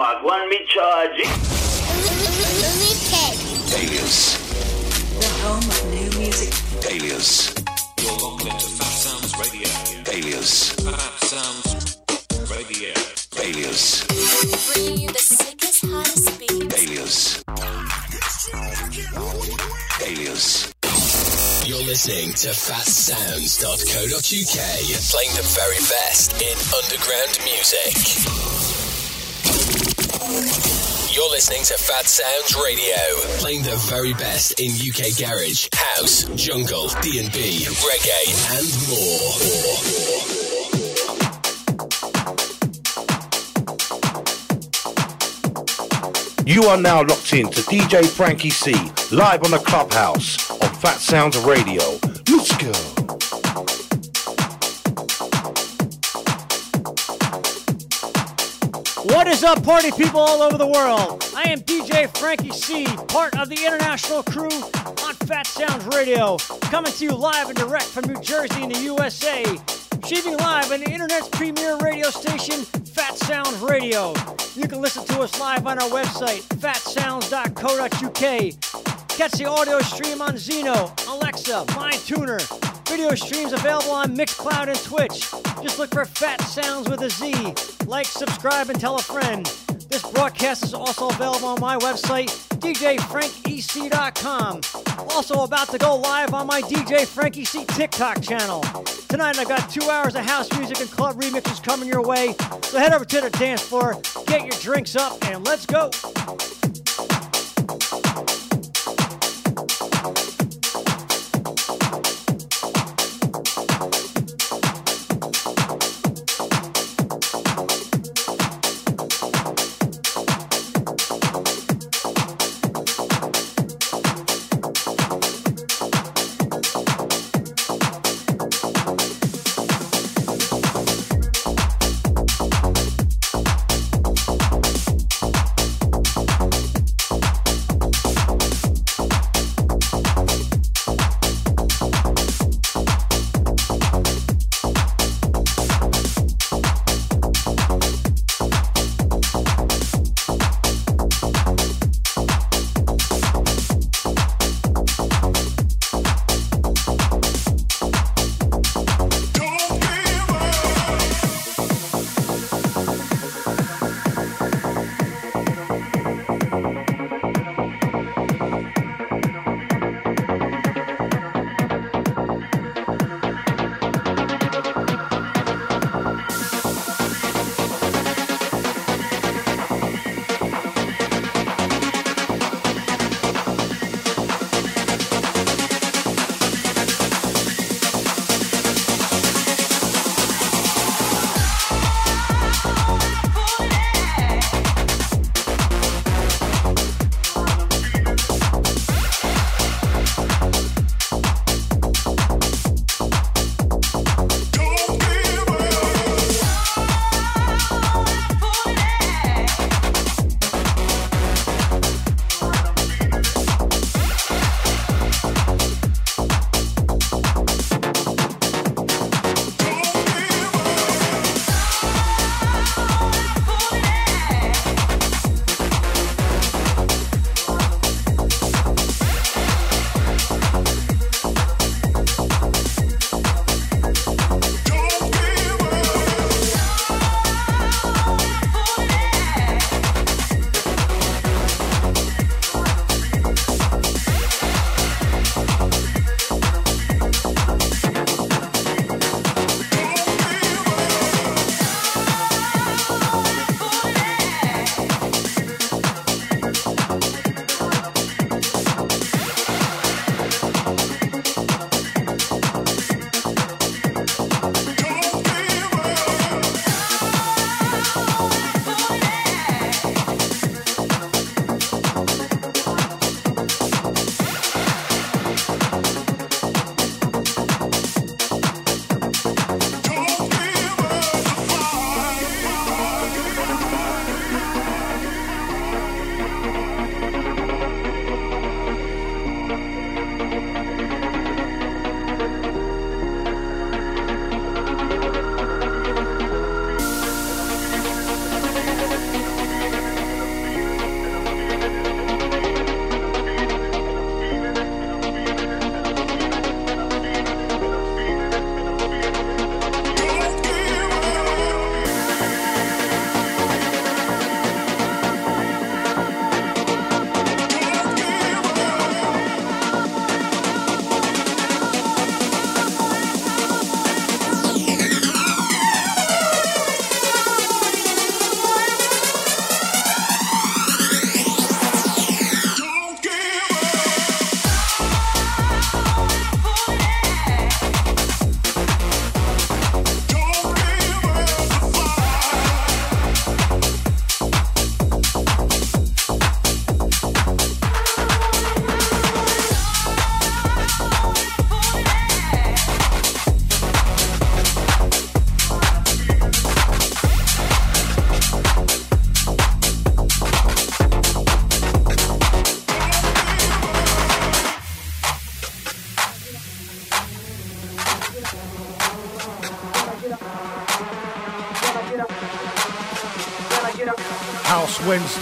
What one me charge? Alias. The home of new music. Alias. You're locked into Phatsoundz Radio. Alias. Phatsoundz Radio. Alias. Bring you the sickest, hottest beats. Alias. Alias. You're listening to phatsoundz.co.uk, playing the very best in underground music. You're listening to Phatsoundz Radio, playing the very best in UK garage, house, jungle, D&B, reggae, and more. You are now locked in to DJ FrankEC, live on the Clubhouse on Phatsoundz Radio. Let's go. What is up, party people all over the world? I am DJ FrankEC, part of the international crew on Phatsoundz Radio, coming to you live and direct from New Jersey in the USA, achieving live on the internet's premier radio station, Phatsoundz Radio. You can listen to us live on our website, phatsoundz.co.uk. Catch the audio stream on Zeno, Alexa, myTuner. Video streams available on Mixcloud and Twitch. Just look for Phatsoundz with a Z. Like, subscribe, and tell a friend. This broadcast is also available on my website, djfrankec.com. Also about to go live on my DJ FrankEC TikTok channel. Tonight I've got two hours of house music and club remixes coming your way. So head over to the dance floor, get your drinks up, and let's go.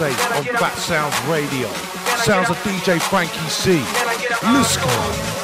On Phatsoundz Radio. Sounds of DJ FrankEC. Let's go.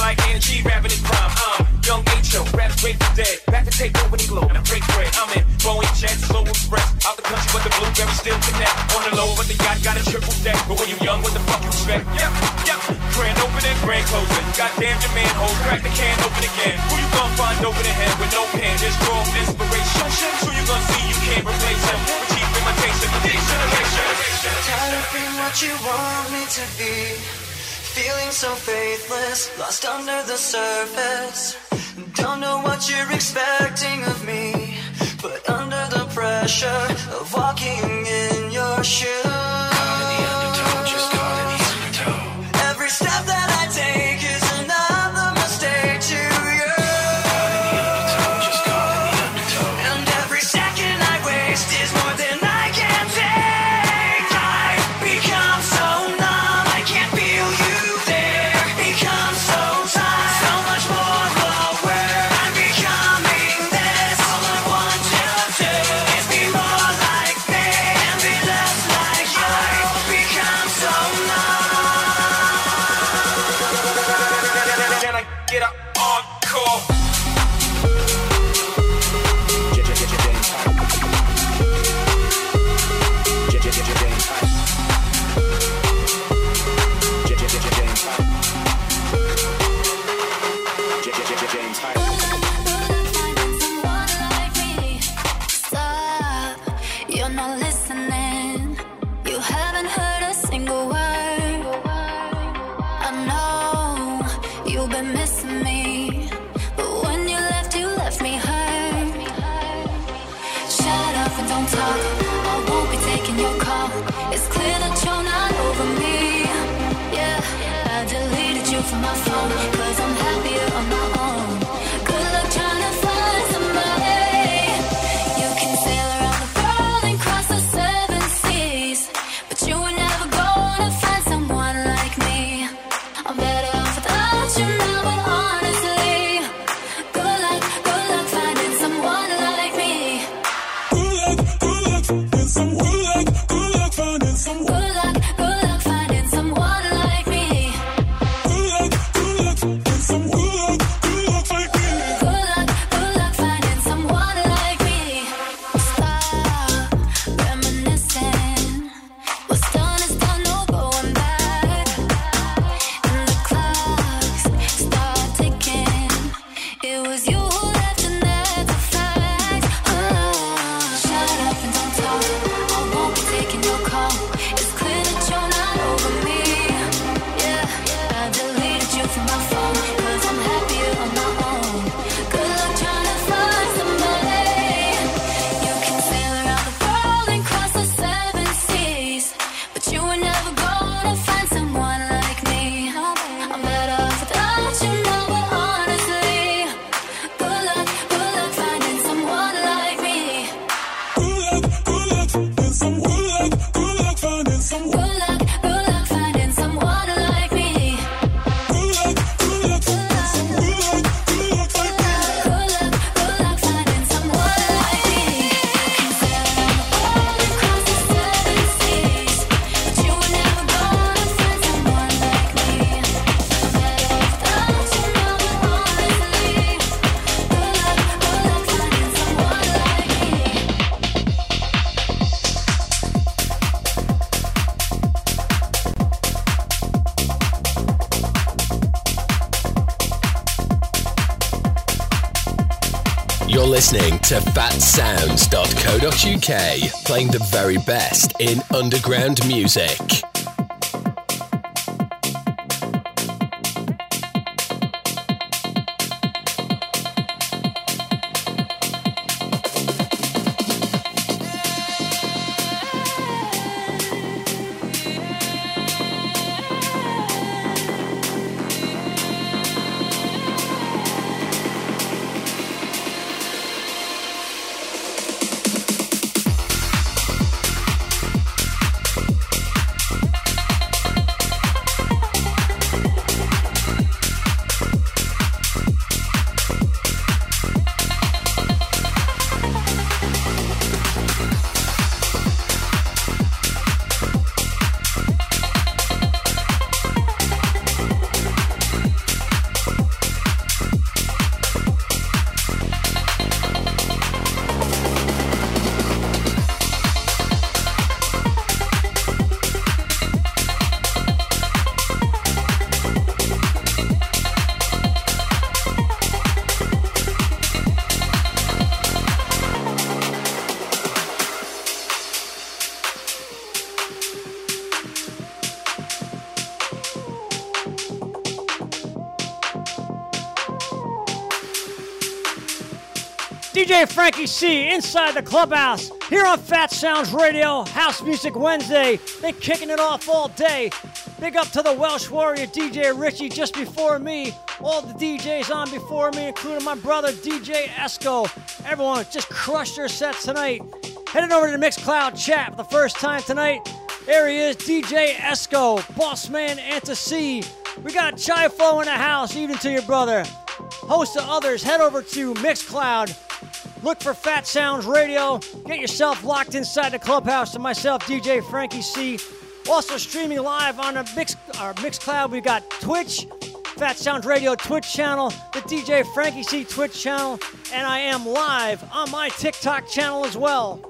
like energy, rapping in prime, I'm young H.O., rap straight from dead. Back to take over the globe, and I break bread. I'm in Boeing jets, slow express. Out the country, but the blueberry still connect. On the low, but the yacht got a triple deck. But when you young, what the fuck you expect? Yep, yep. Grand opening, grand closing. Goddamn your manhole, crack the can open again. Who you gonna find over the head with no pen? Just draw inspiration. Who you gonna see you can't replace him? With cheap imitation, degeneration. of me what you want me to be. Feeling so faithless, lost under the surface. Don't know what you're expecting of me, but under the pressure of walking in your shoes. listening to phatsoundz.co.uk, playing the very best in underground music. Inside the clubhouse here on Phatsoundz Radio, House Music Wednesday. Been kicking it off all day. Big up to the Welsh Warrior DJ Richie just before me. All the DJs on before me, including my brother DJ Esco. Everyone just crushed their sets tonight. Heading over to the Mixcloud chat for the first time tonight. There he is, DJ Esco, Boss Man Antasy. We got Chai Flow in the house, even to your brother. Host of others, head over to Mixcloud. Look for Phatsoundz Radio. Get yourself locked inside the clubhouse to myself, DJ FrankEC. Also streaming live on a Mix our Mixcloud. We've got Twitch, Phatsoundz Radio Twitch channel, the DJ FrankEC Twitch channel, and I am live on my TikTok channel as well.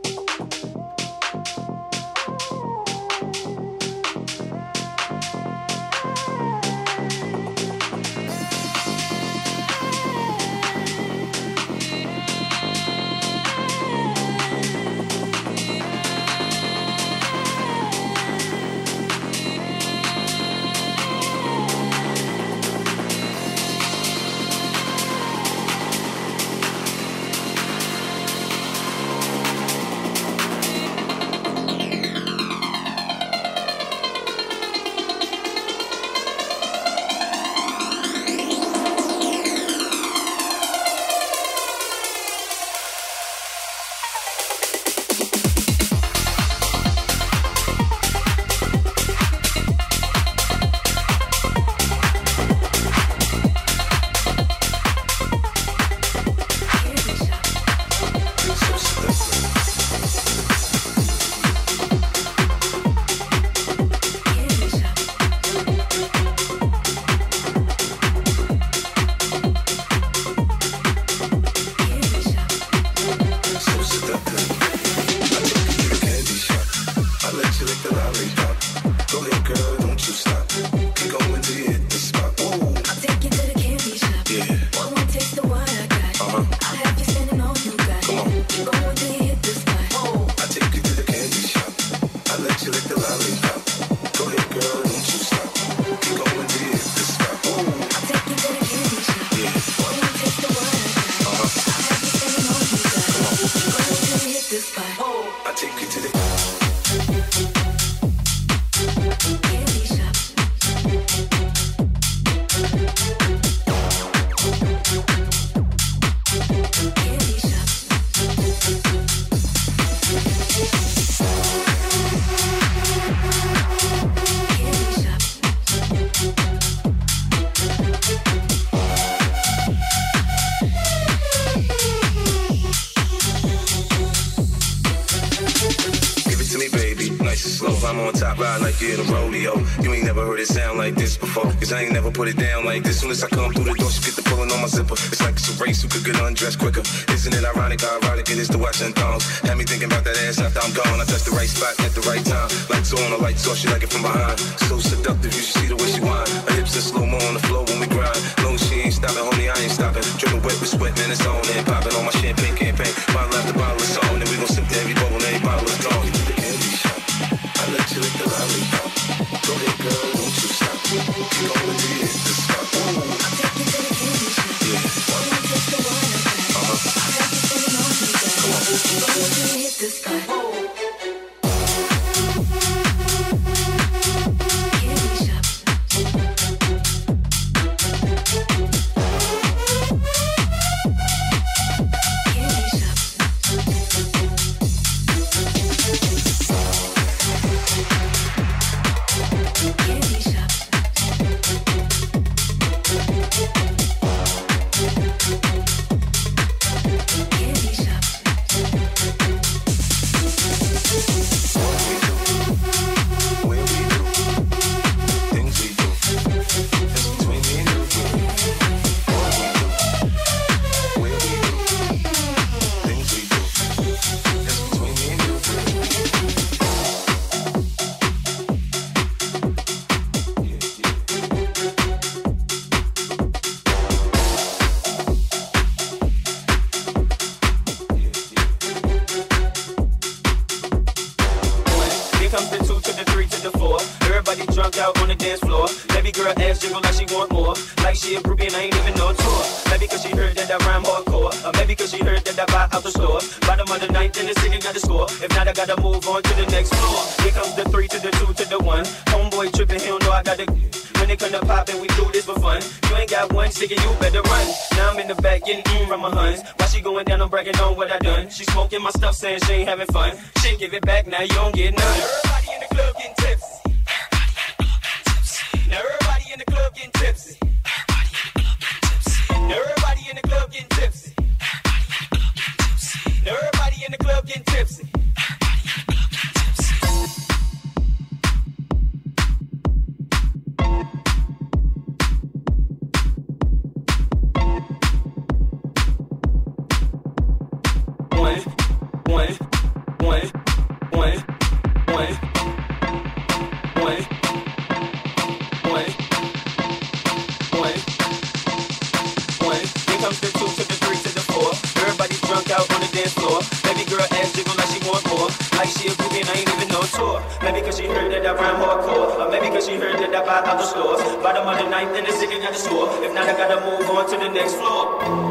the store. If not, I gotta move on to the next floor.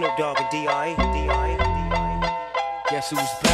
Snoop Dogg and D.I. Guess who's back?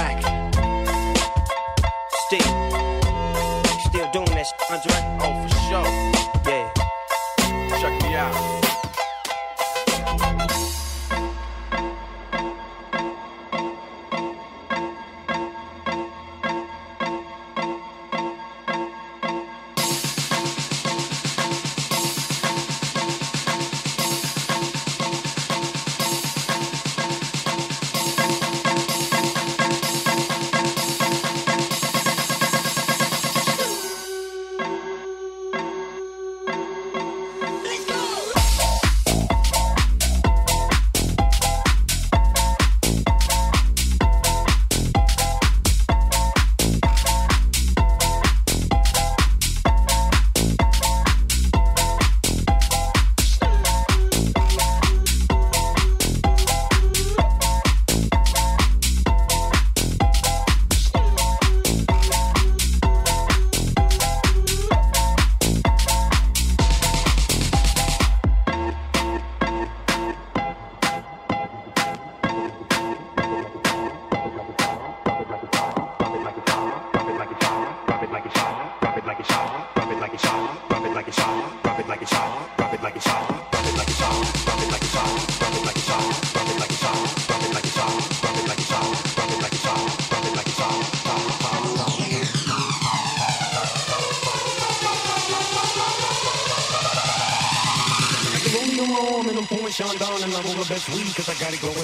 little bit sweet cause I gotta go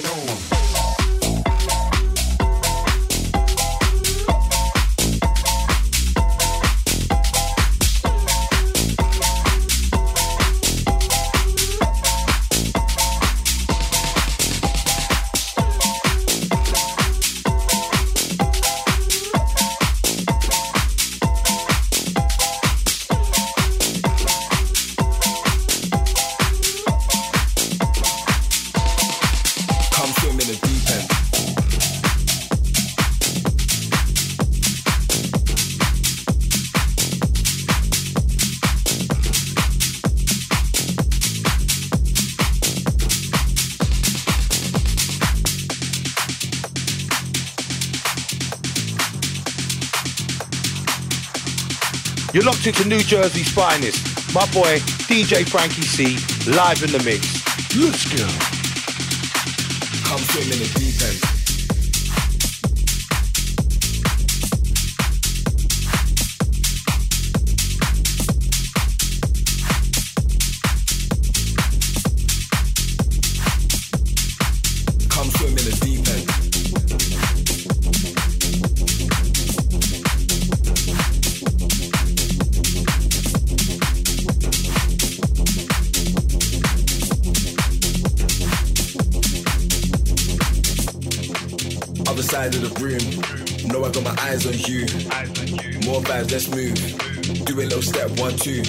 to New Jersey's finest. My boy, DJ FrankEC, live in the mix. Let's go. Come swimming in the deep end. side of the room. No, I got my eyes on you. More vibes, let's move. Do a little step, one, two.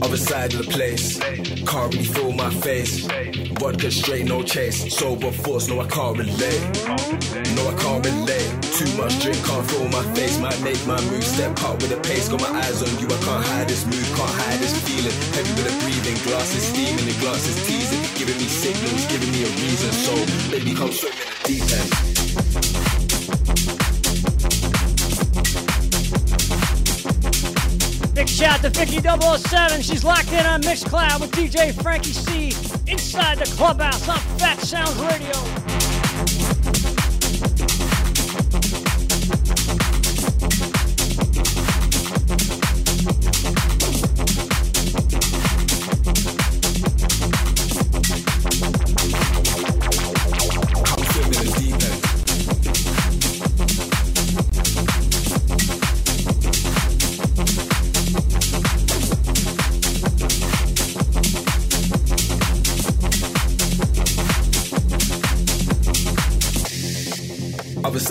Other side of the place. Can't really feel my face. Vodka straight, no chase. Sober force, no, I can't relate. No, I can't relate. Too much drink, can't feel my face. Might make my move. Step up with the pace. Got my eyes on you, I can't hide this move. Can't hide this feeling. Heavy with the breathing. Glasses steaming, the glasses teasing. Giving me signals, giving me a reason. So, baby, come swimming in deep end. Shout to Vicky 007. She's locked in on Mixcloud with DJ FrankEC inside the clubhouse on Phatsoundz Radio.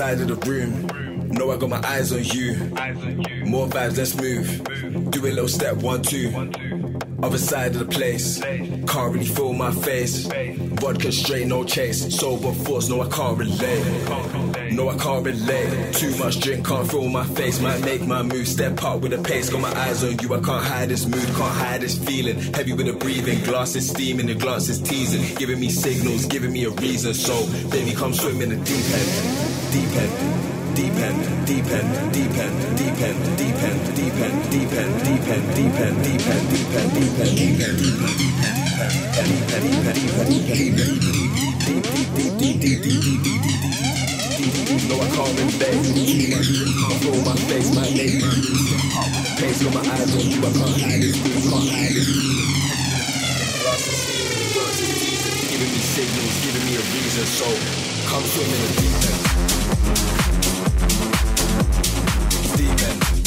Side of the room. Know I got my eyes on you. More vibes, let's move. Do a little step, one, two. Other side of the place. Can't really feel my face. Vodka straight, no chase. Sober force, no, I can't relate. No, I can't relate. Too much drink, can't feel my face. Might make my move, step up with a pace. Got my eyes on you, I can't hide this mood, can't hide this feeling. Heavy with the breathing, glasses steaming, the glasses teasing. Giving me signals, giving me a reason. So, baby, come swim in the deep end. Deep end. Deep end, deep end, deep end, deep end, deep end, deep end, deep end, deep end, deep end, deep end, deep end, deep end, deep end, deep end, deep end. No, I can't relate. I feel my face, my name. Pace got my eyes on you, I can't hide it, can't hide it. Glasses steaming, glasses teasing, giving me signals, giving me a reason. So come swim in the deep end. Demon.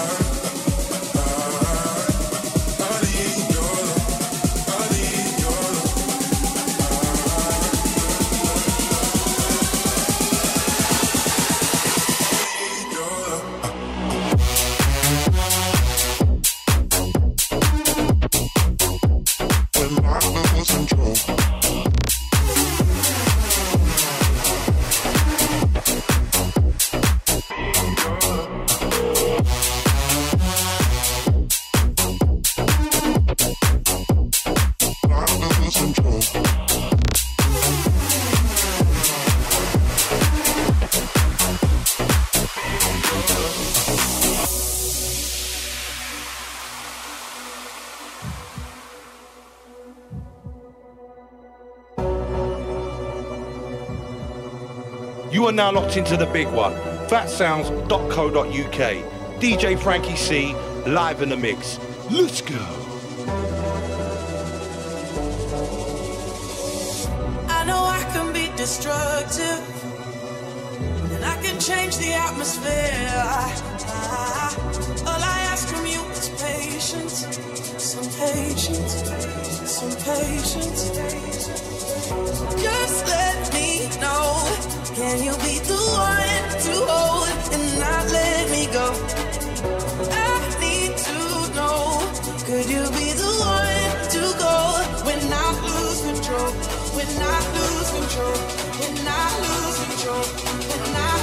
Now locked into the big one. Phatsoundz.co.uk. DJ FrankEC, live in the mix. Let's go. I know I can be destructive, and I can change the atmosphere. All I ask from you is patience, some patience, some patience. Just let can you be the one to hold and not let me go? I need to know. Could you be the one to go when I lose control? When I lose control? When I lose control? When I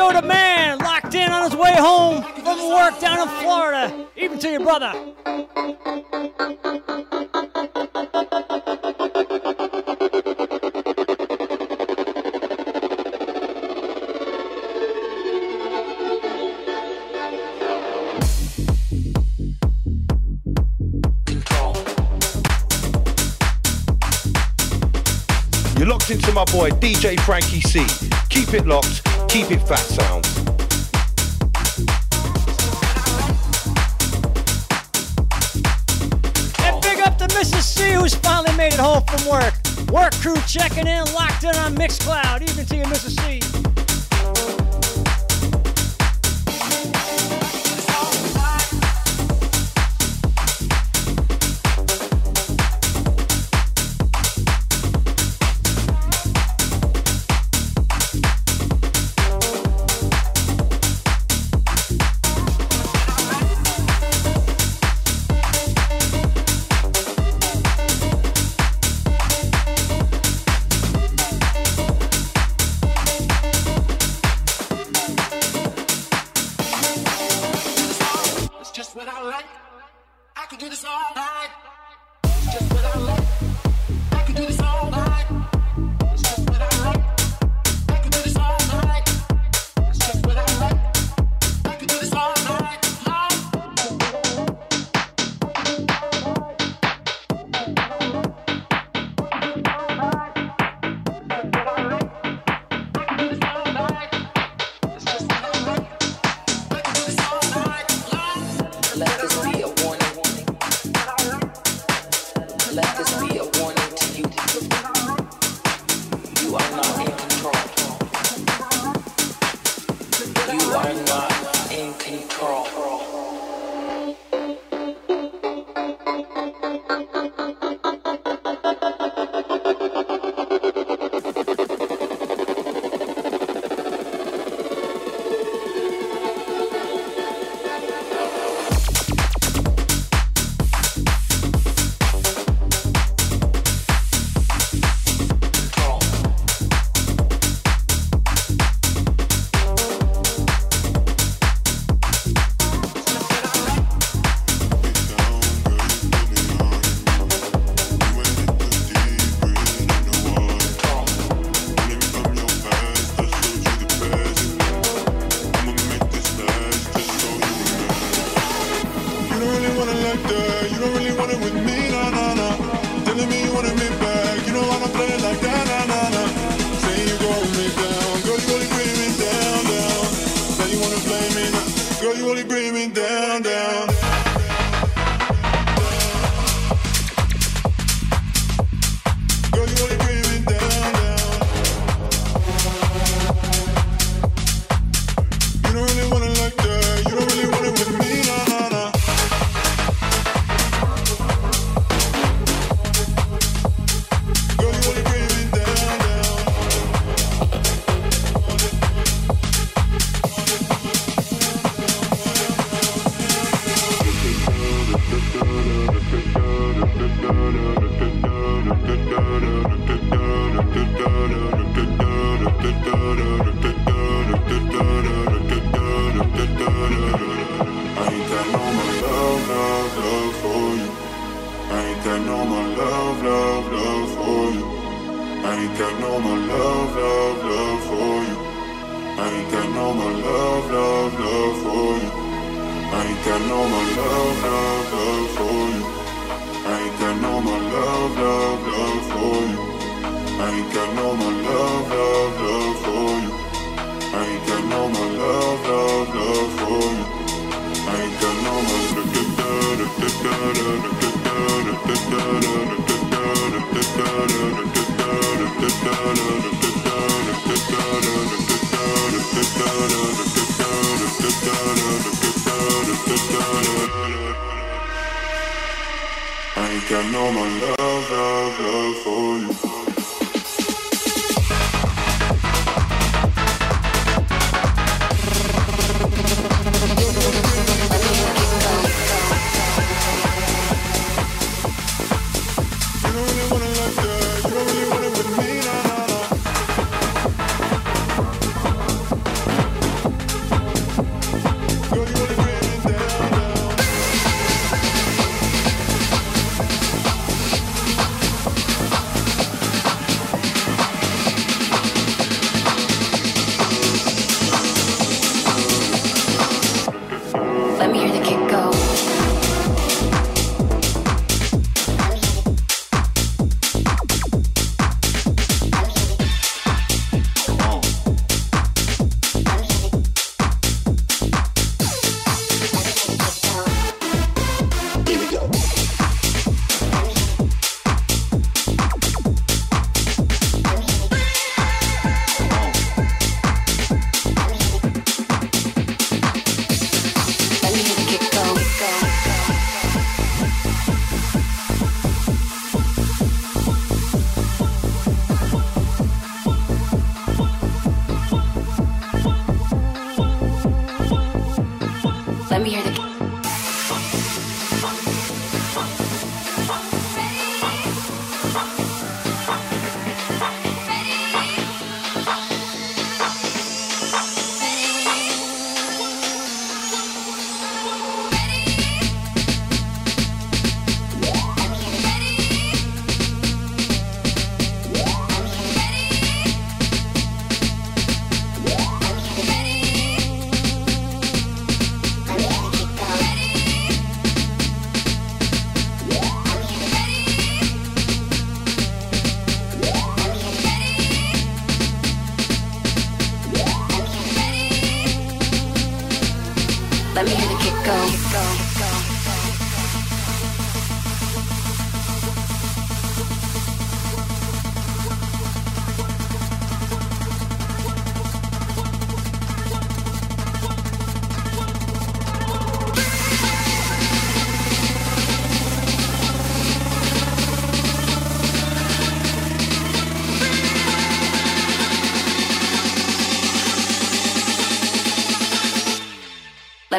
go to man, locked in on his way home from work down in Florida. Even to your brother. You're locked into my boy DJ FrankEC. Keep it locked. Keep it fat sound. And big up to Mrs. C, who's finally made it home from work. Work crew checking in, locked in on Mixcloud. Even to you, Mrs. C.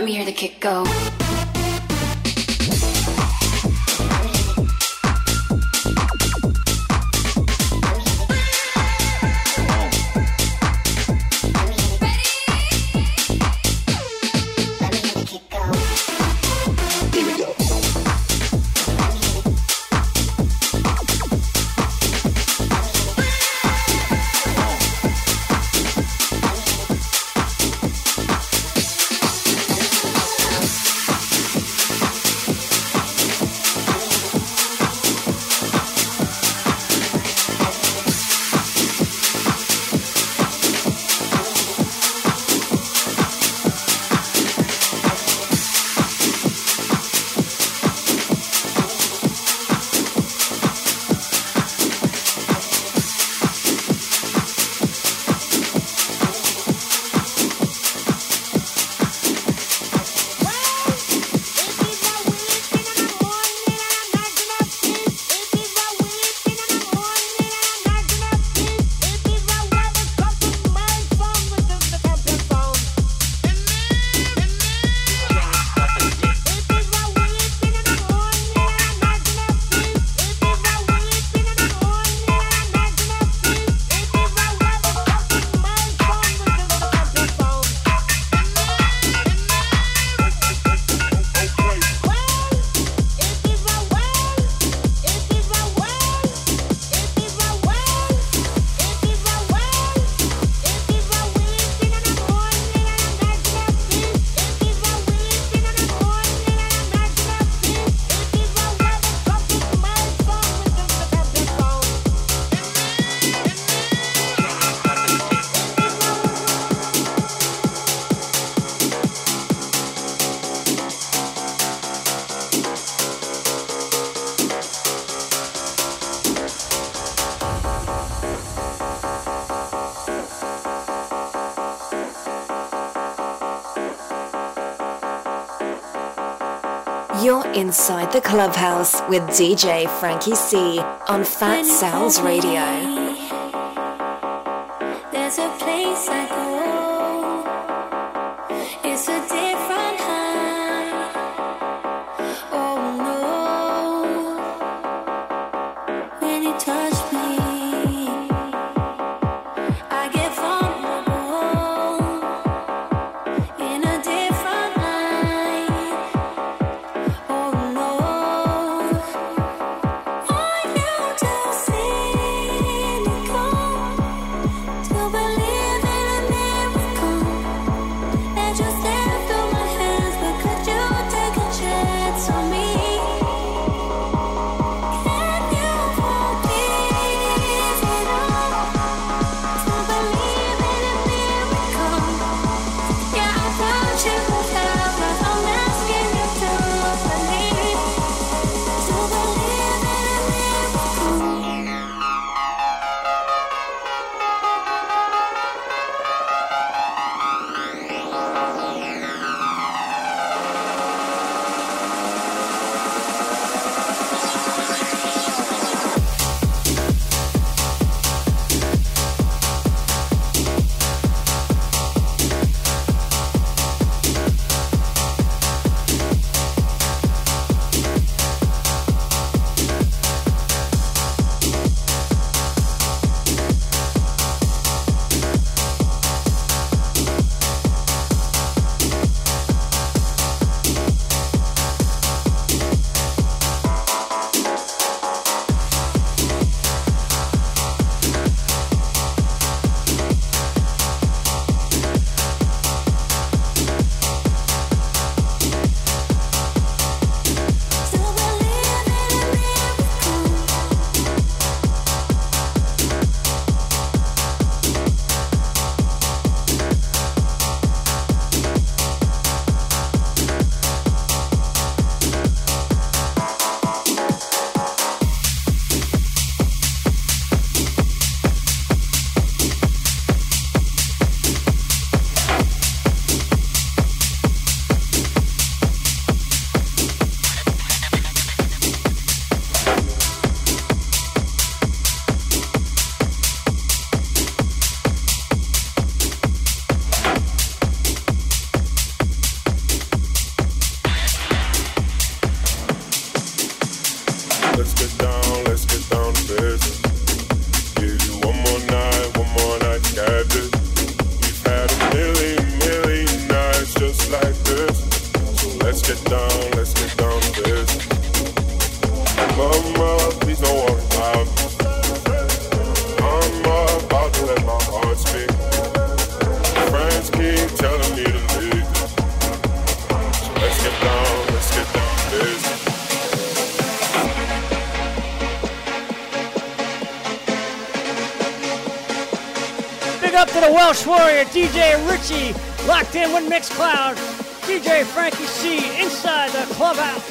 Let me hear the kick go. the clubhouse with DJ FrankEC on Phatsoundz Radio. Locked in with Mixcloud, DJ FrankEC inside the clubhouse.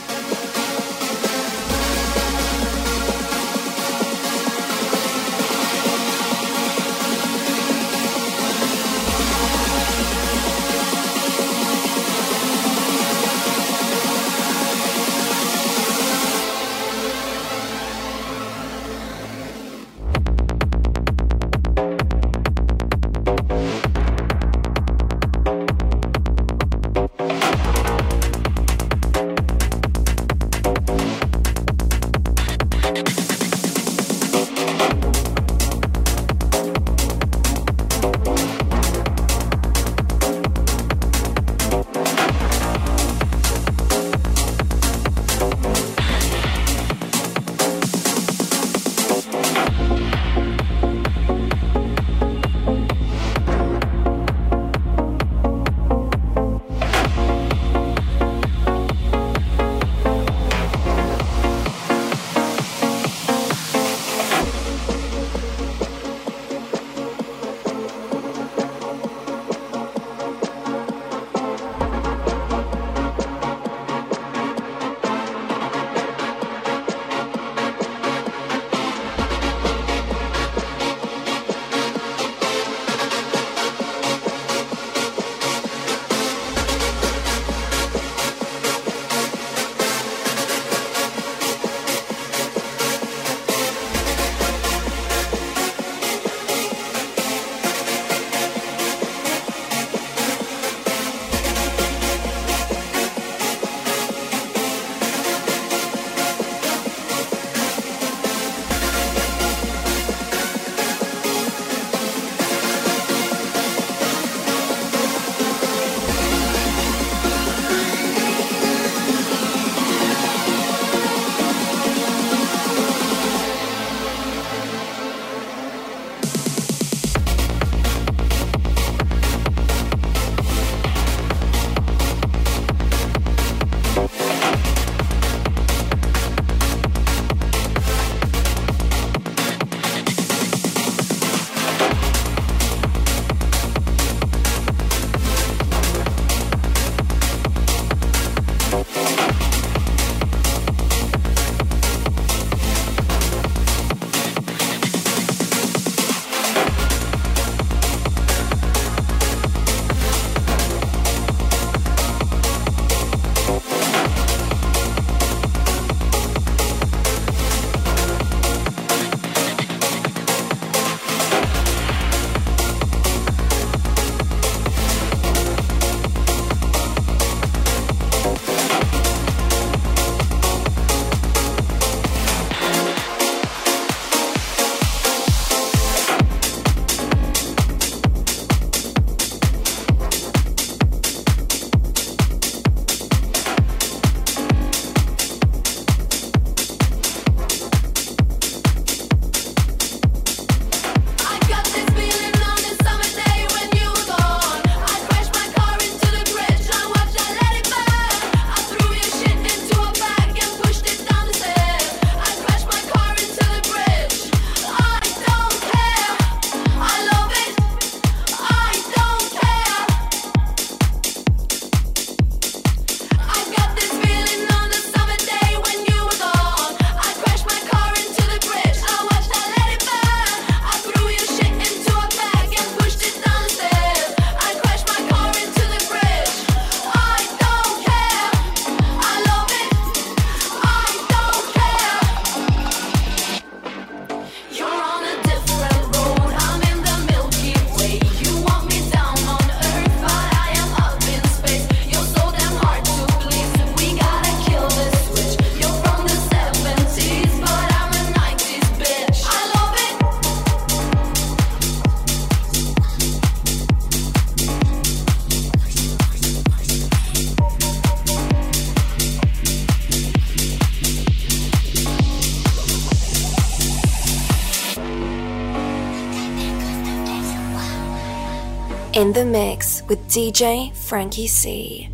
the mix with DJ FrankEC.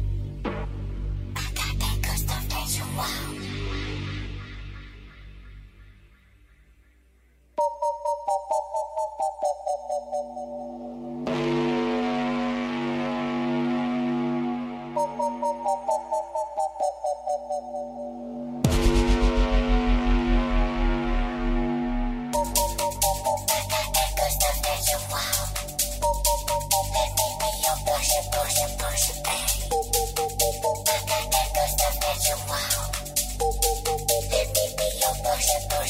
Let me be your worshipper.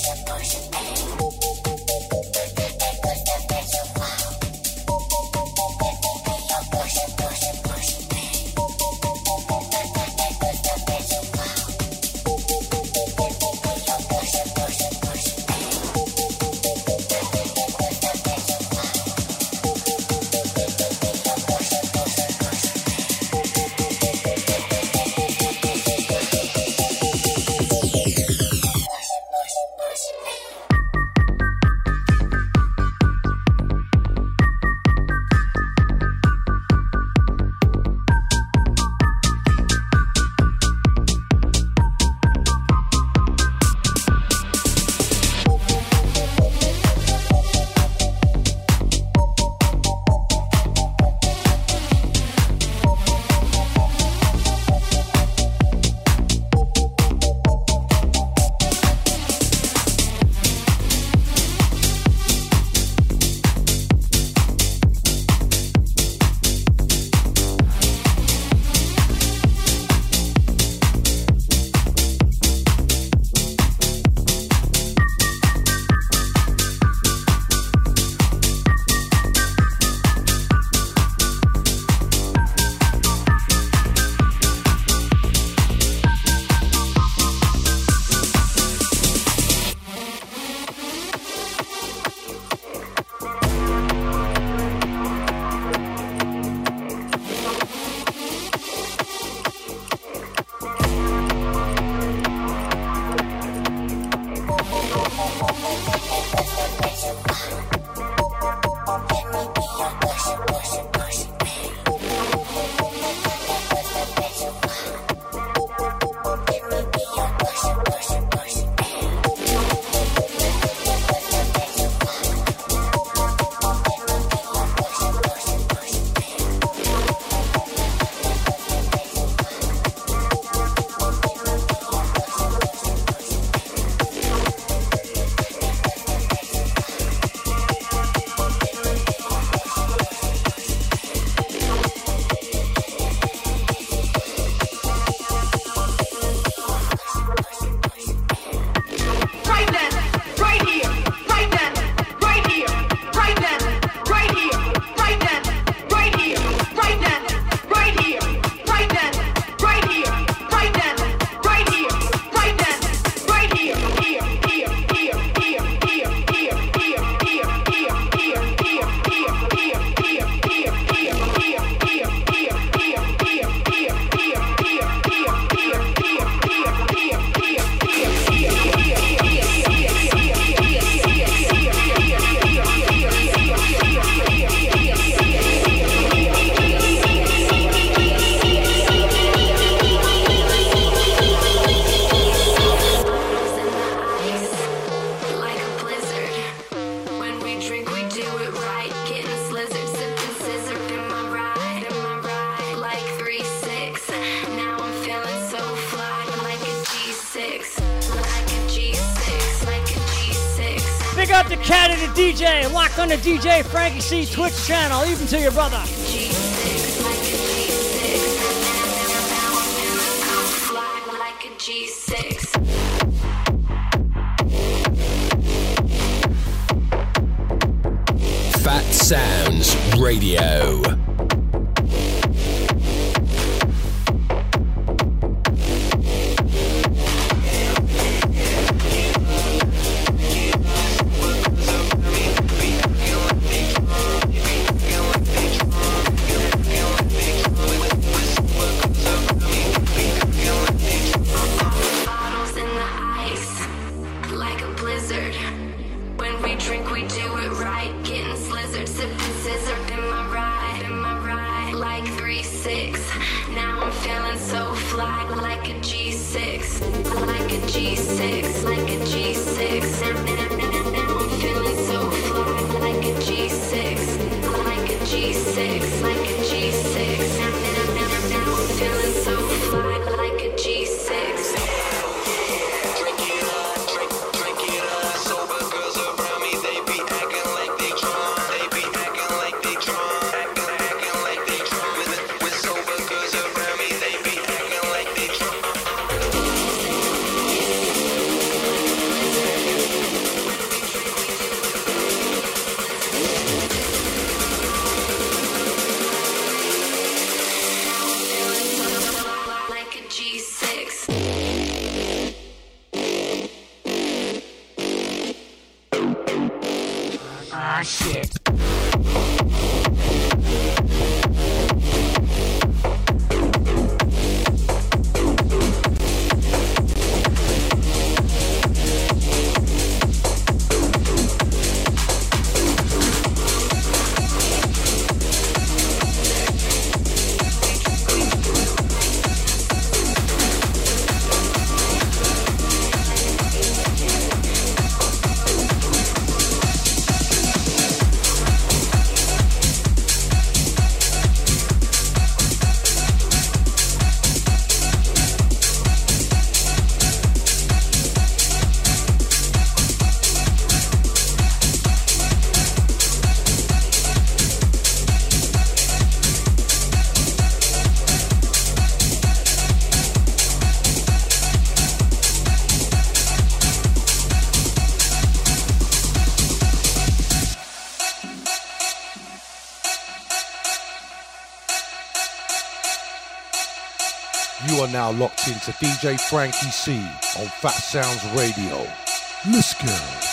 BC Twitch channel, even to your brother. Phatsoundz Radio. are now locked into DJ FrankEC on Phatsoundz Radio. Miss Girl.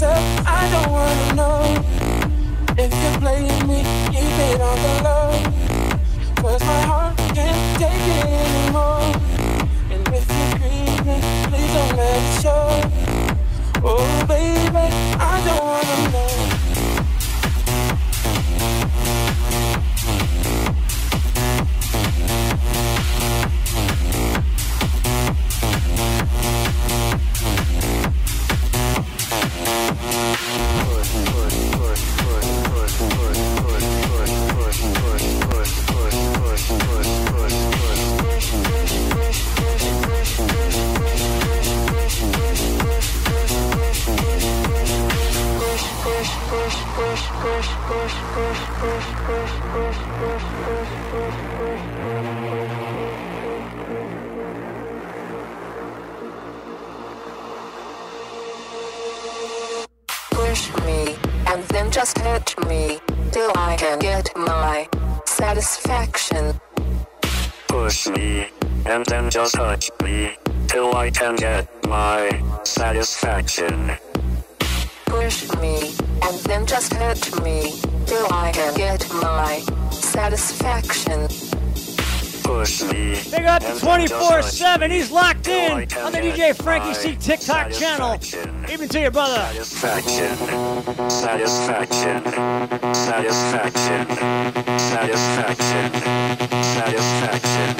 Myself. FrankEC TikTok channel. Even to your brother. Satisfaction, satisfaction, satisfaction, satisfaction, satisfaction,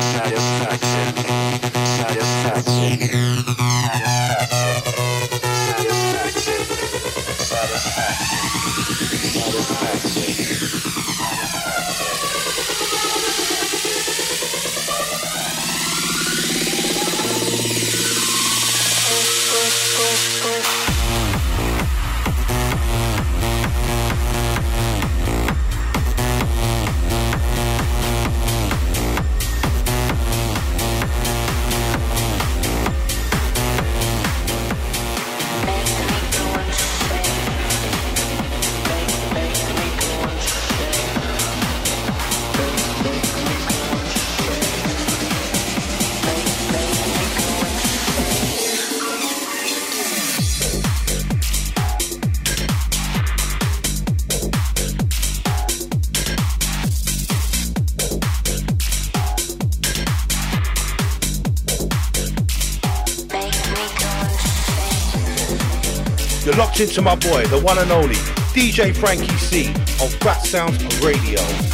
satisfaction, satisfaction, You're locked into my boy, the one and only DJ FrankEC on Phatsoundz Radio.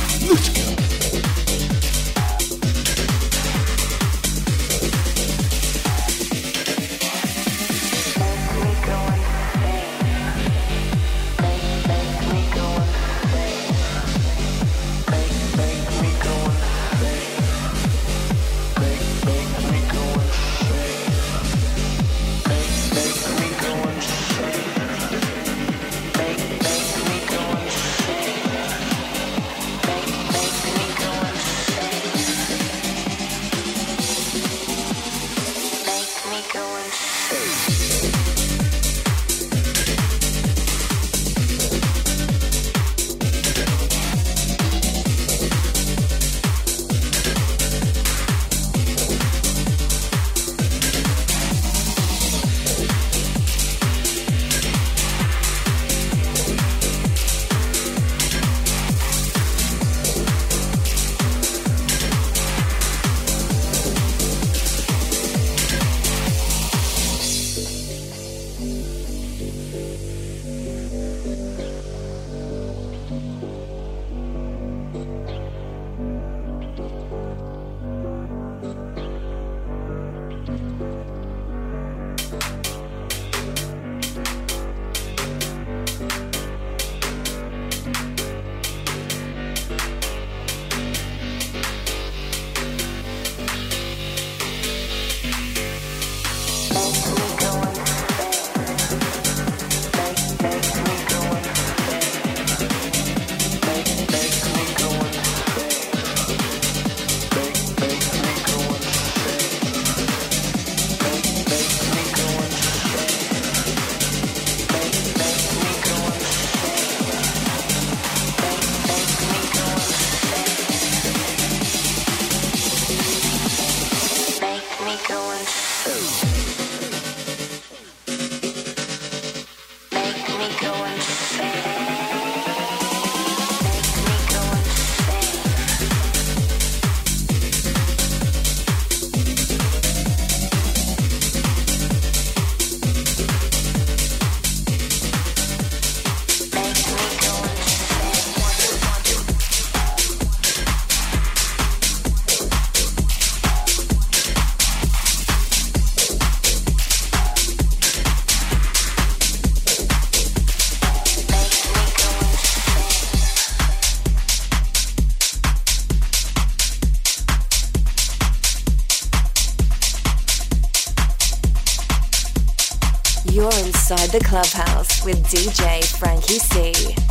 The clubhouse with DJ Frankie C.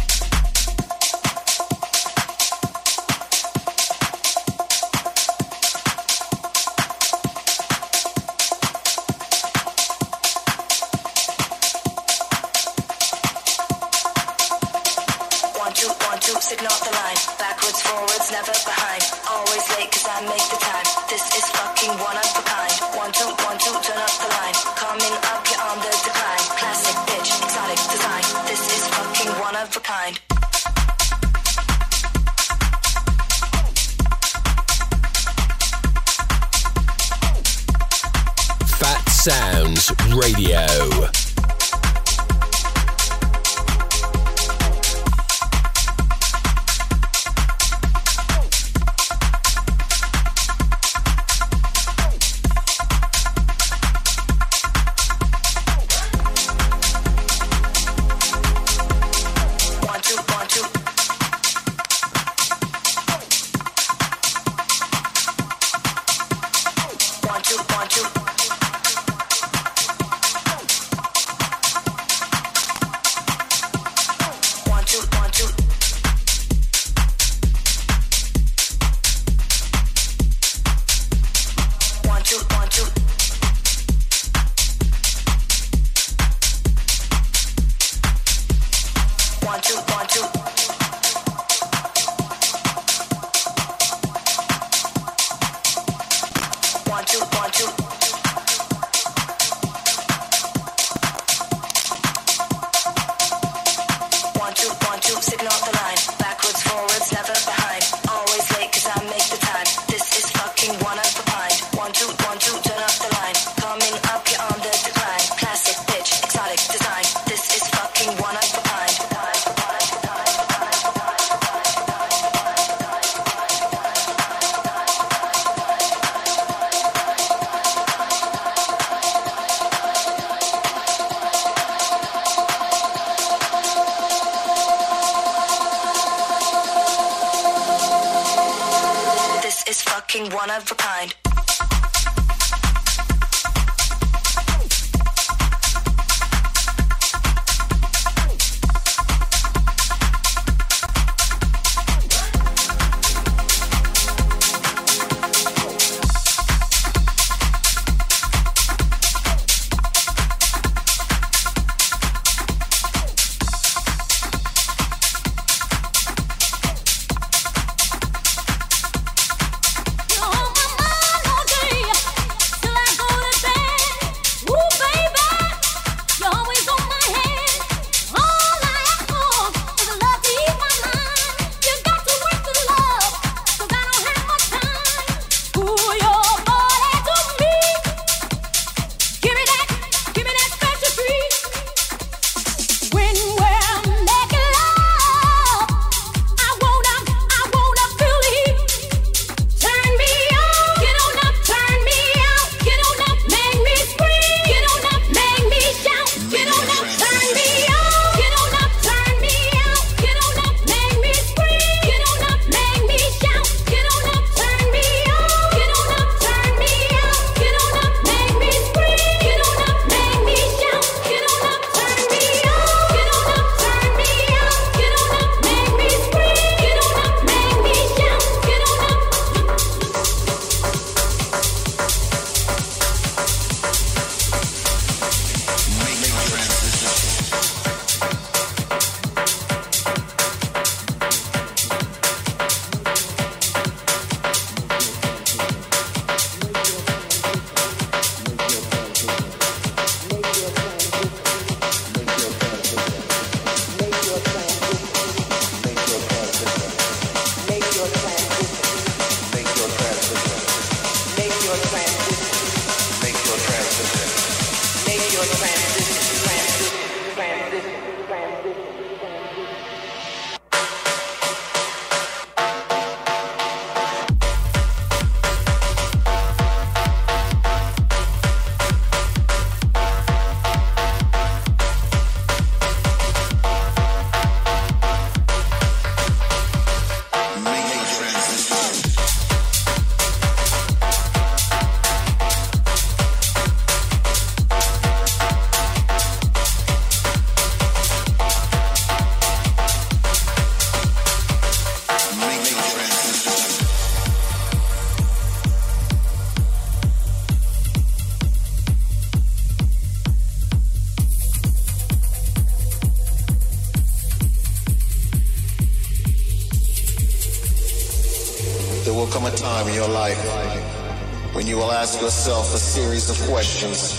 you will ask yourself a series of questions.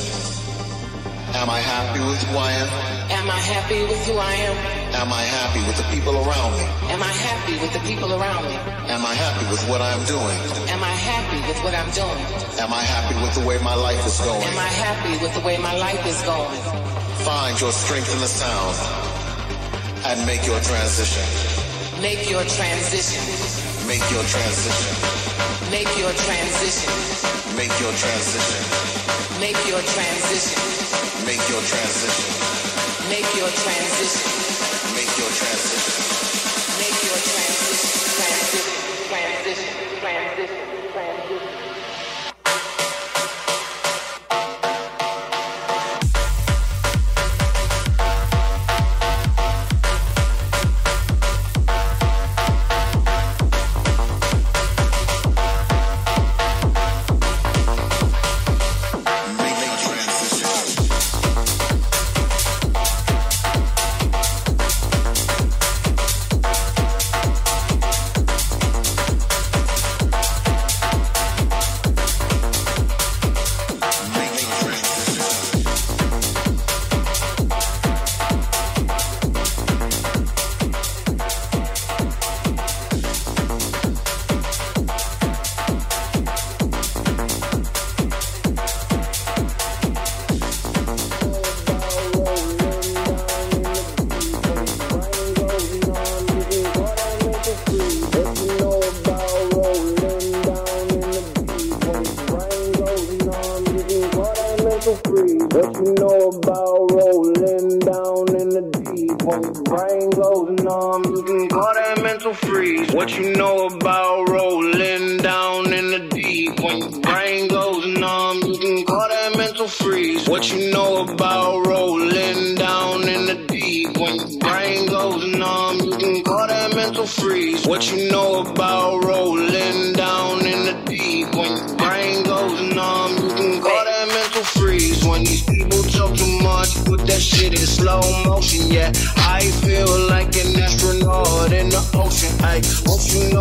Am I happy with who I am? Am I happy with who I am? Am I happy with the people around me? Am I happy with the people around me? Am I happy with what I'm doing? Am I happy with what I'm doing? Am I happy with the way my life is going? Am I happy with the way my life is going? Find your strength in the sound and make your transition. Make your transition. Make your transition. Make your transition. Make your transition. Make your transition. Make your transition. Make your transition. Make your transition.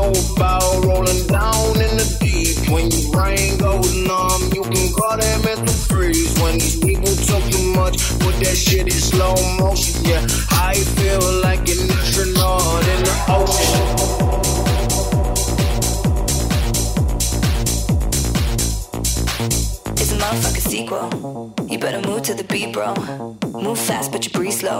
About rolling down in the deep? When your brain goes numb, you can freeze. When these people talk too much, put that shit in slow motion. Yeah, I feel like an astronaut in the ocean. It's a motherfucking sequel. You better move to the beat, bro. Move fast, but you breathe slow.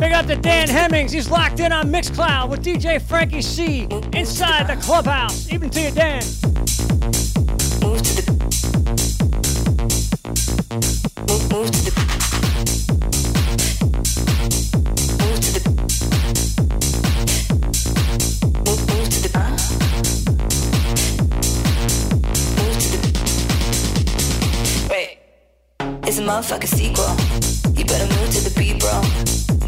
Big up to Dan Hemmings. He's locked in on Mixcloud with DJ FrankEC inside the clubhouse. Even to you, Dan. Move to the move, move to the wait. It's a motherfucking sequel. You better move to the beat, bro.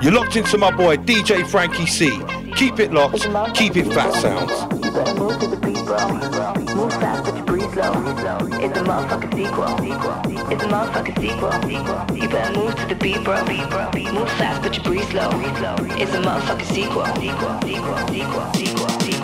You're locked into my boy DJ FrankEC. Keep it locked, keep it Phatsoundz. Move to the beat, bro. Move fast, but you breathe slow. It's a motherfucking sequel. It's a motherfucking sequel. You better move to the beat, bro. Move fast, but you breathe slow. It's a motherfucking. Sequel, sequel, sequel, sequel, sequel, sequel,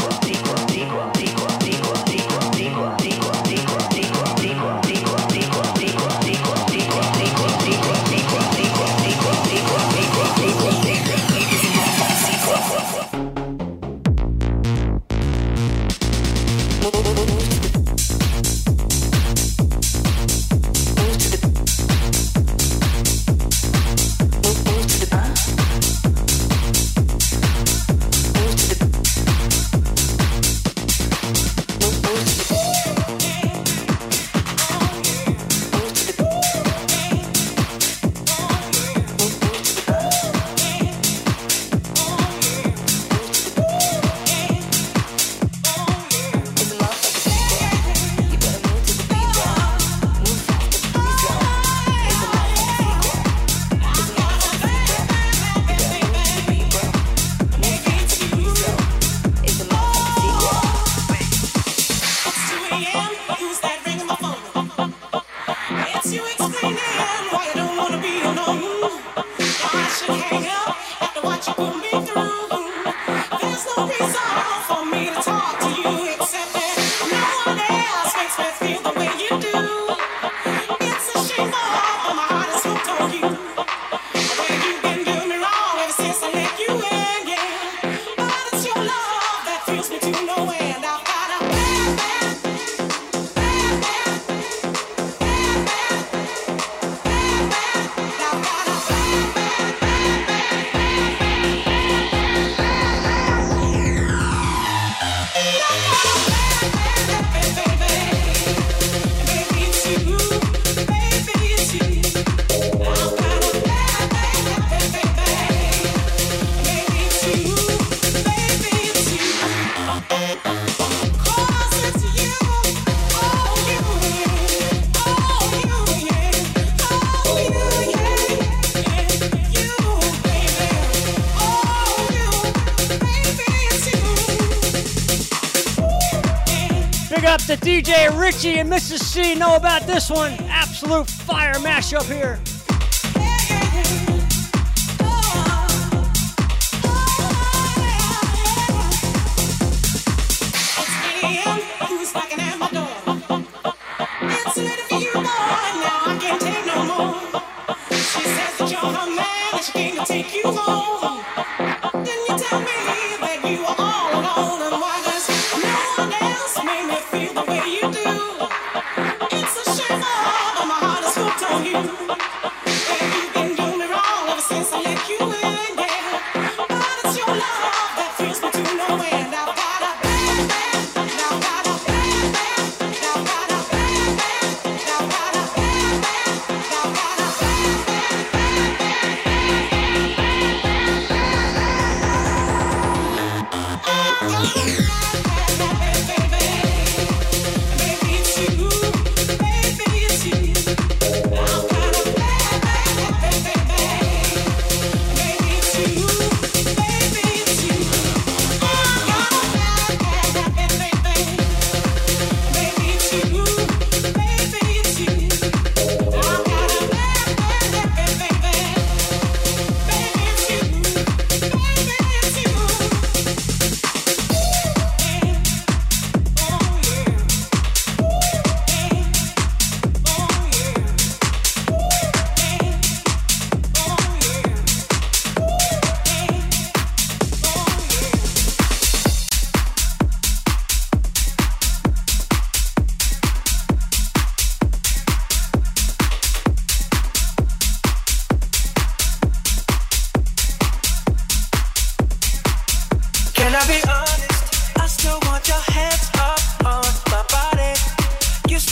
to DJ Richie and Mrs. C know about this one. Absolute fire mashup here.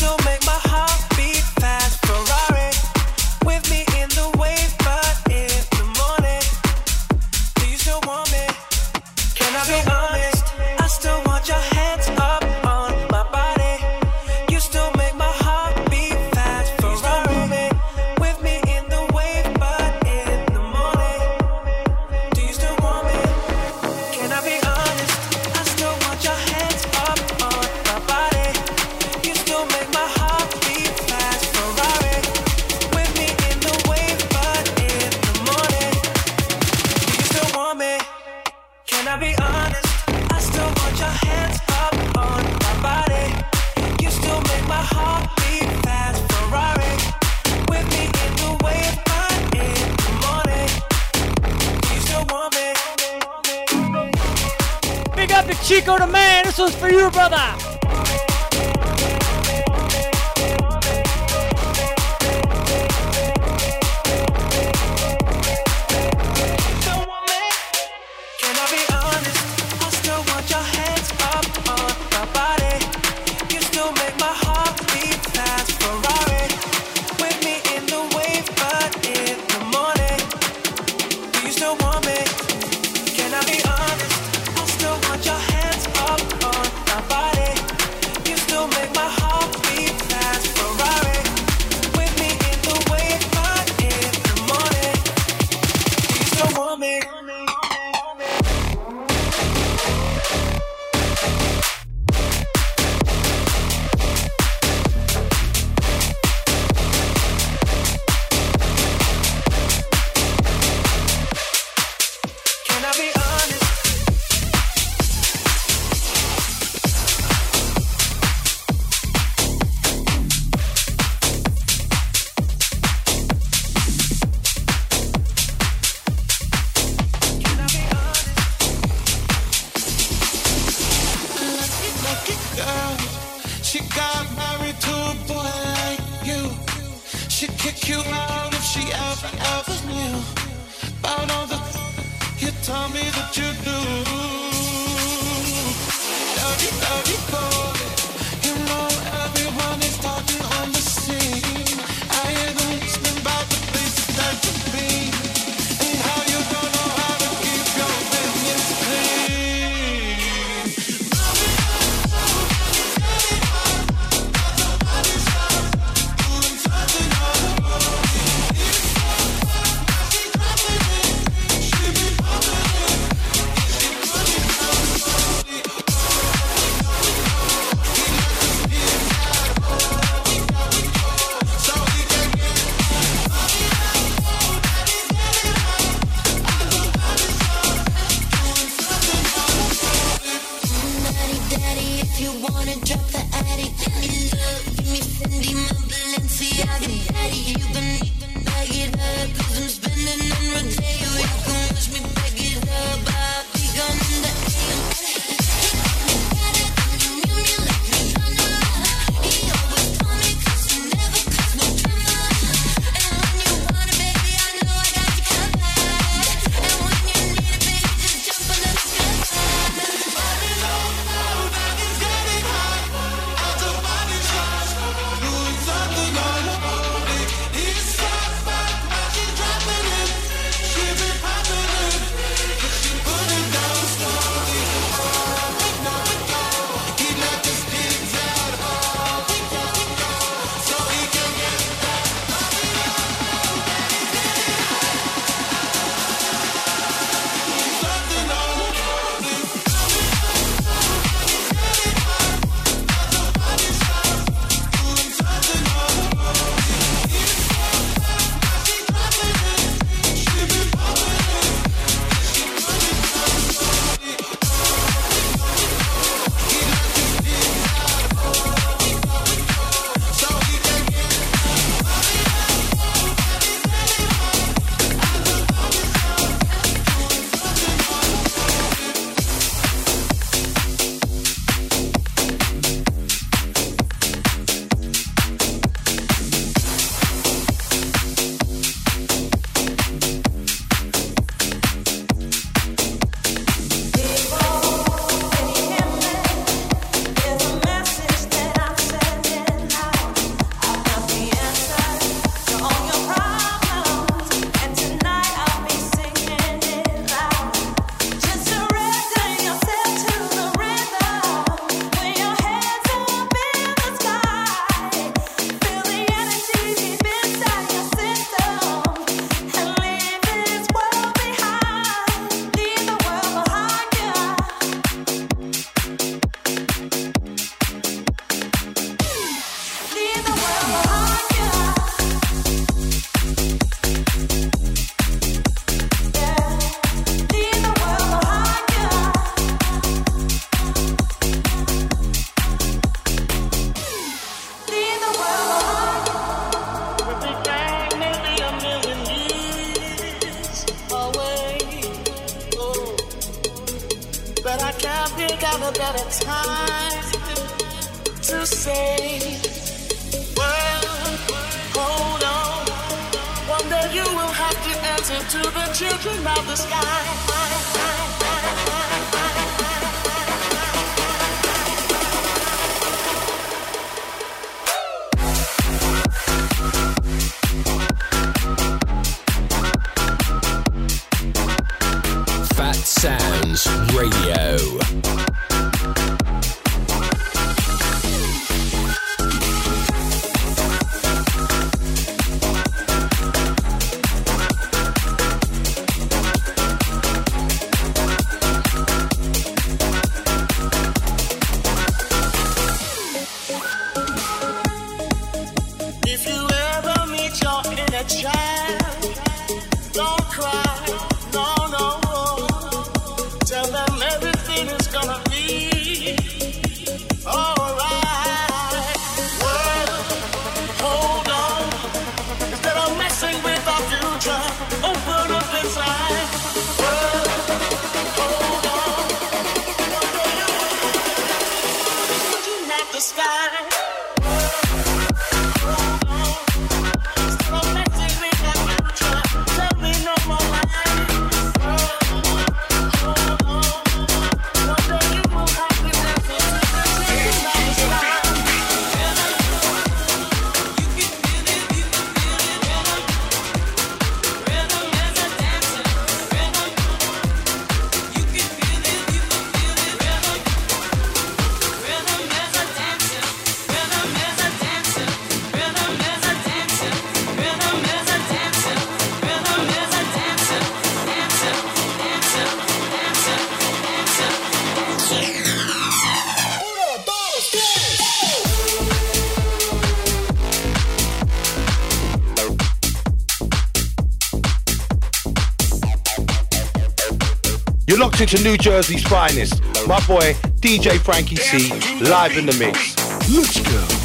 so many To New Jersey's finest. My boy, DJ FrankEC, live in the mix. Let's go.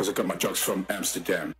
Am. Cause I got my drugs from Amsterdam.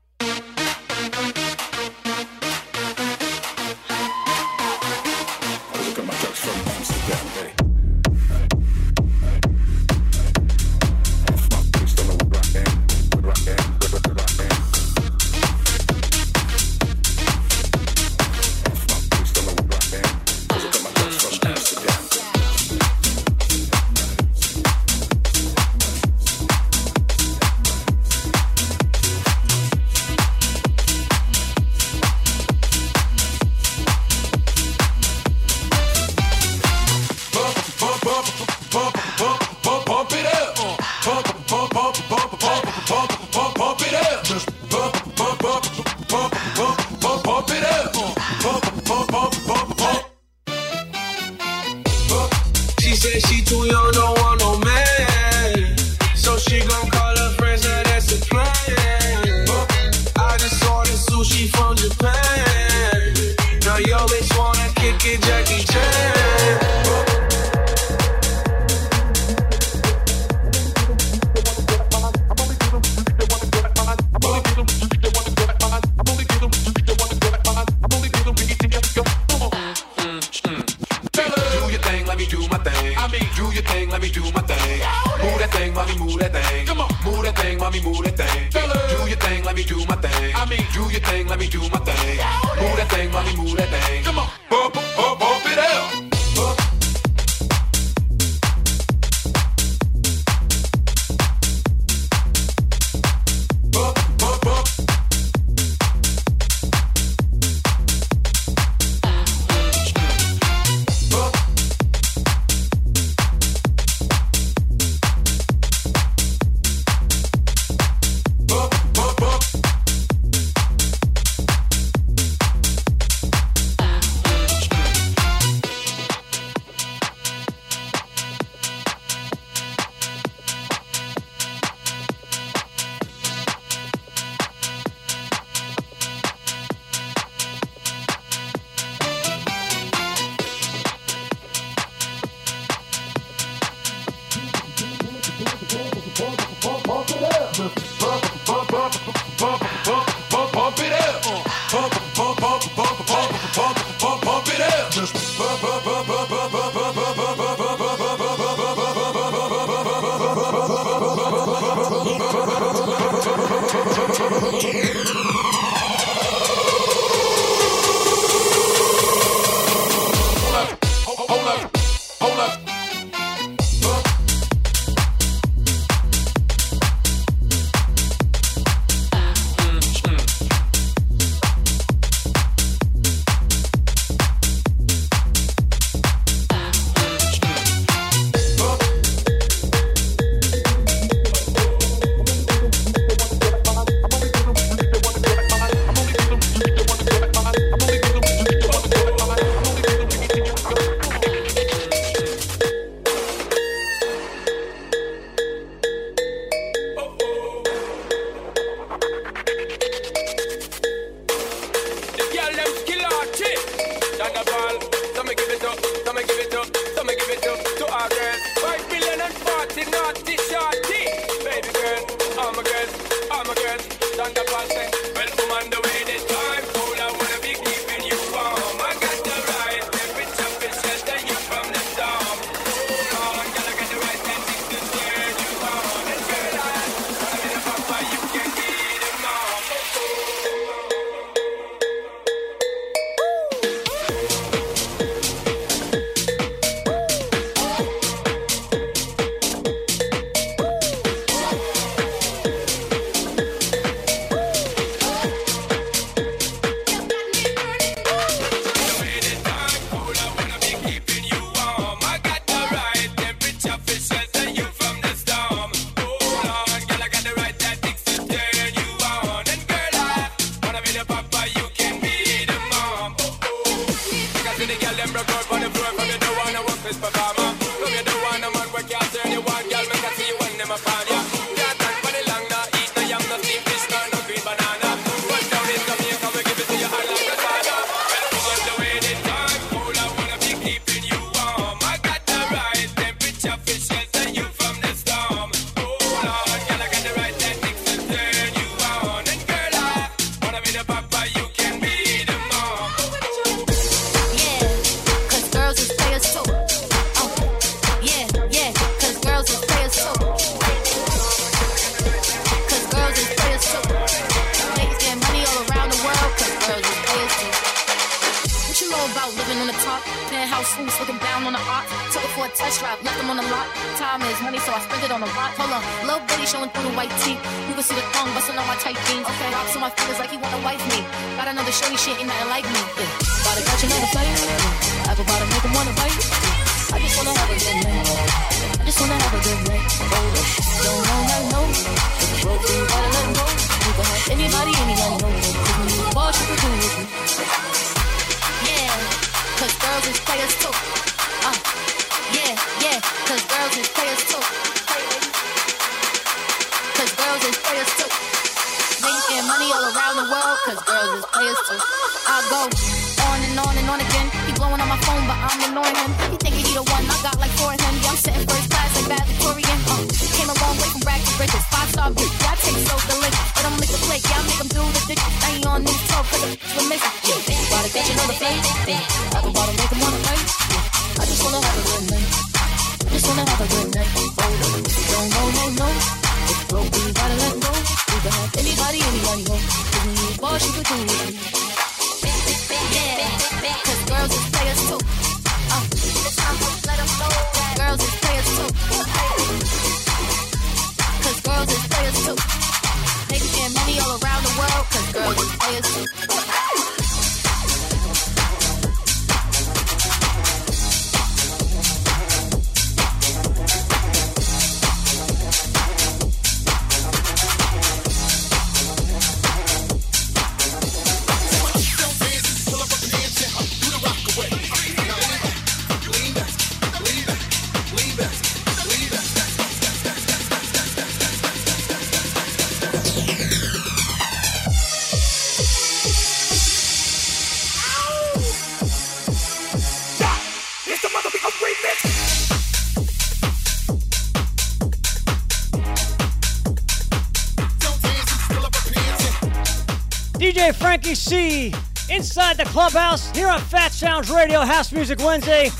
inside the clubhouse here on Phatsoundz Radio House Music Wednesday.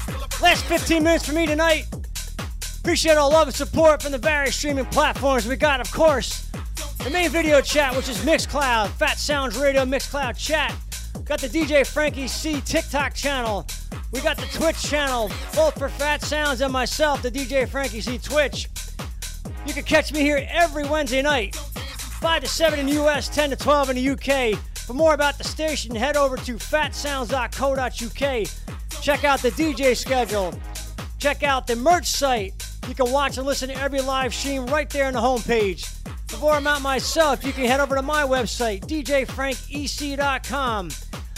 Last 15 minutes for me tonight. Appreciate all love and support from the various streaming platforms we got, of course. The main video chat, which is Mixcloud, Phatsoundz Radio Mixcloud chat. Got the DJ FrankEC TikTok channel. We got the Twitch channel, both for Phatsoundz and myself, the DJ FrankEC Twitch. You can catch me here every Wednesday night, 5 to 7 in the US, 10 to 12 in the UK. For more about the station, head over to phatsoundz.co.uk. Check out the DJ schedule. Check out the merch site. You can watch and listen to every live stream right there on the homepage. Before I'm out myself, you can head over to my website, djfrankec.com.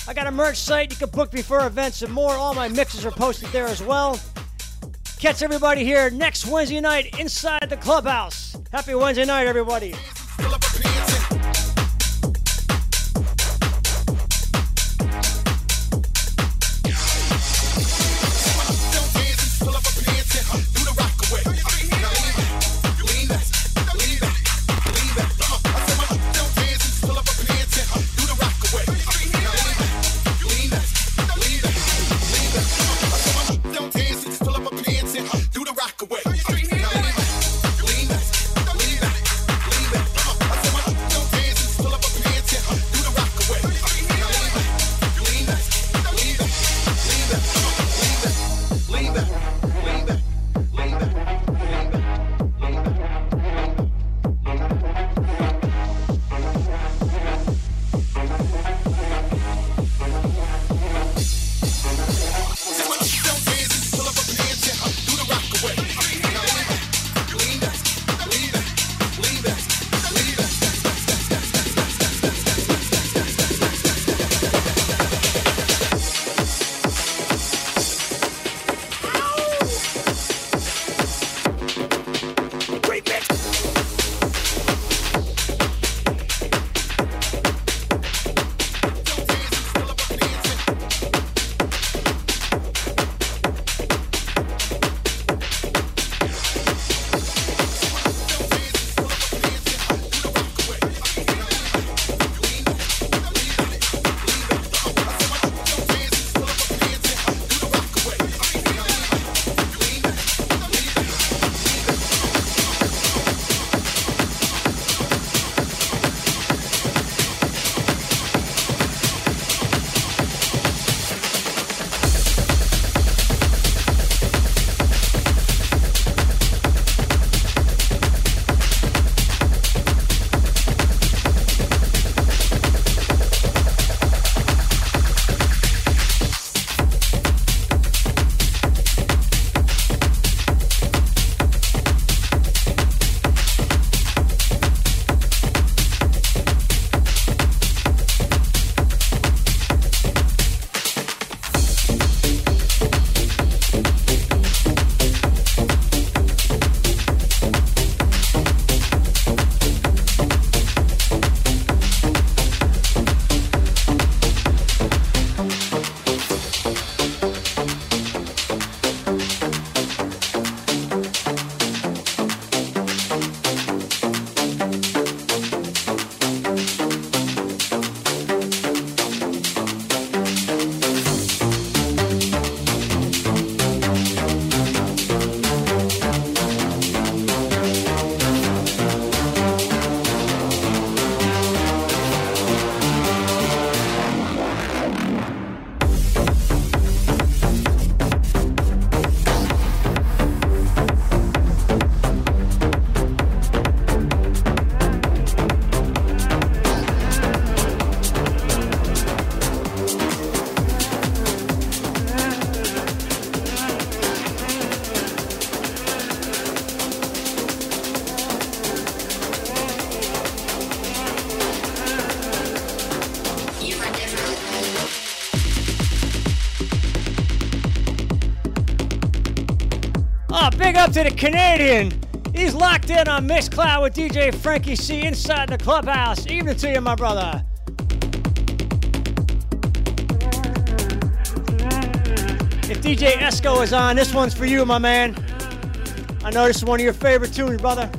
I got a merch site. You can book me for events and more. All my mixes are posted there as well. Catch everybody here next Wednesday night inside the clubhouse. Happy Wednesday night, everybody. To the Canadian. He's locked in on Mixcloud with DJ FrankEC inside the clubhouse. Evening to you, my brother. If DJ Esco is on, this one's for you, my man. I know this is one of your favorite tunes, brother.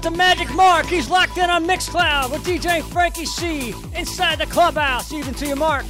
Out to Magic Mark. He's locked in on Mixcloud with DJ FrankEC inside the clubhouse. Even to your Mark.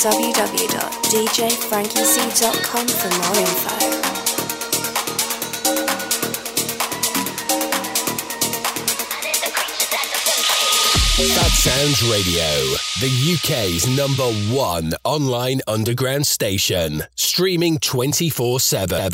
www.djfrankec.com for more info. Phatsoundz Radio, the UK's number one online underground station, streaming 24 7.